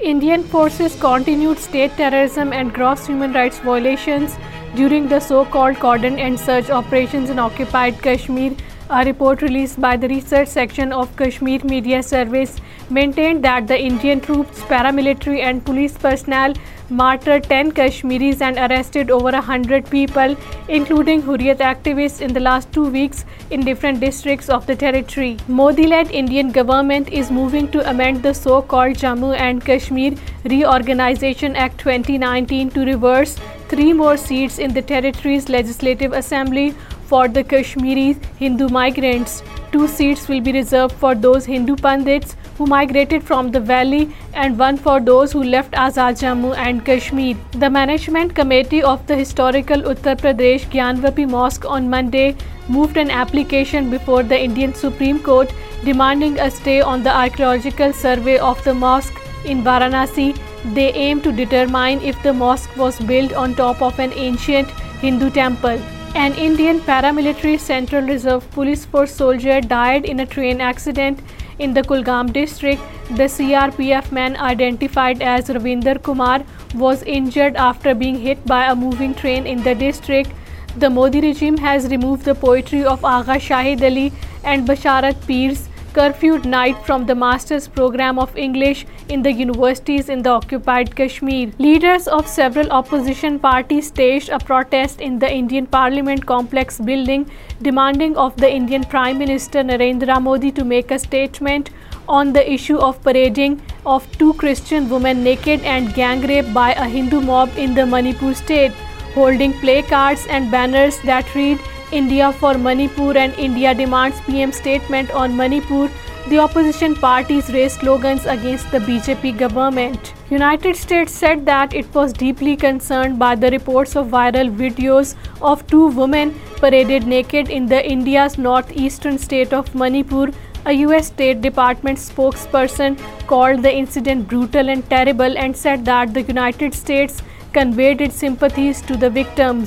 Indian forces continued state terrorism and gross human rights violations during the so-called cordon and surge operations in occupied Kashmir a report released by the research section of Kashmir Media Service maintained that the Indian troops, paramilitary and police personnel martyred 10 Kashmiris and arrested over 100 people, including Hurriyat activists, in the last 2 weeks in different districts of the territory. Modi-led Indian government is moving to amend the so-called Jammu and Kashmir Reorganization Act 2019 to reverse 3 more seats in the territory's legislative assembly for the Kashmiri Hindu migrants, 2 seats will be reserved for those Hindu Pandits who migrated from the valley and 1 for those who left Azad Jammu and Kashmir. The Management Committee of the historical Uttar Pradesh Gyanwapi Mosque on Monday moved an application before the Indian Supreme Court demanding a stay on the archaeological survey of the mosque in Varanasi. They aim to determine if the mosque was built on top of an ancient Hindu temple. An Indian paramilitary Central Reserve Police Force soldier died in a train accident in the Kulgam district. The CRPF man, identified as Ravinder Kumar, was injured after being hit by a moving train in the district. The Modi regime has removed the poetry of Agha Shahid Ali and Basharat Peir's curfewed night from the Master's Program of English in the universities in the occupied Kashmir. Leaders of several opposition parties staged a protest in the Indian Parliament complex building, demanding of the Indian Prime Minister Narendra Modi to make a statement on the issue of parading of two Christian women naked and gang rape by a Hindu mob in the Manipur state, holding placards and banners that read India for Manipur and India demands PM statement on Manipur. The opposition parties raised slogans against the BJP government. United States said that it was deeply concerned by the reports of viral videos of two women paraded naked in the India's northeastern state of Manipur. A U.S. State Department spokesperson called the incident brutal and terrible and said that the United States conveyed its sympathies to the victims.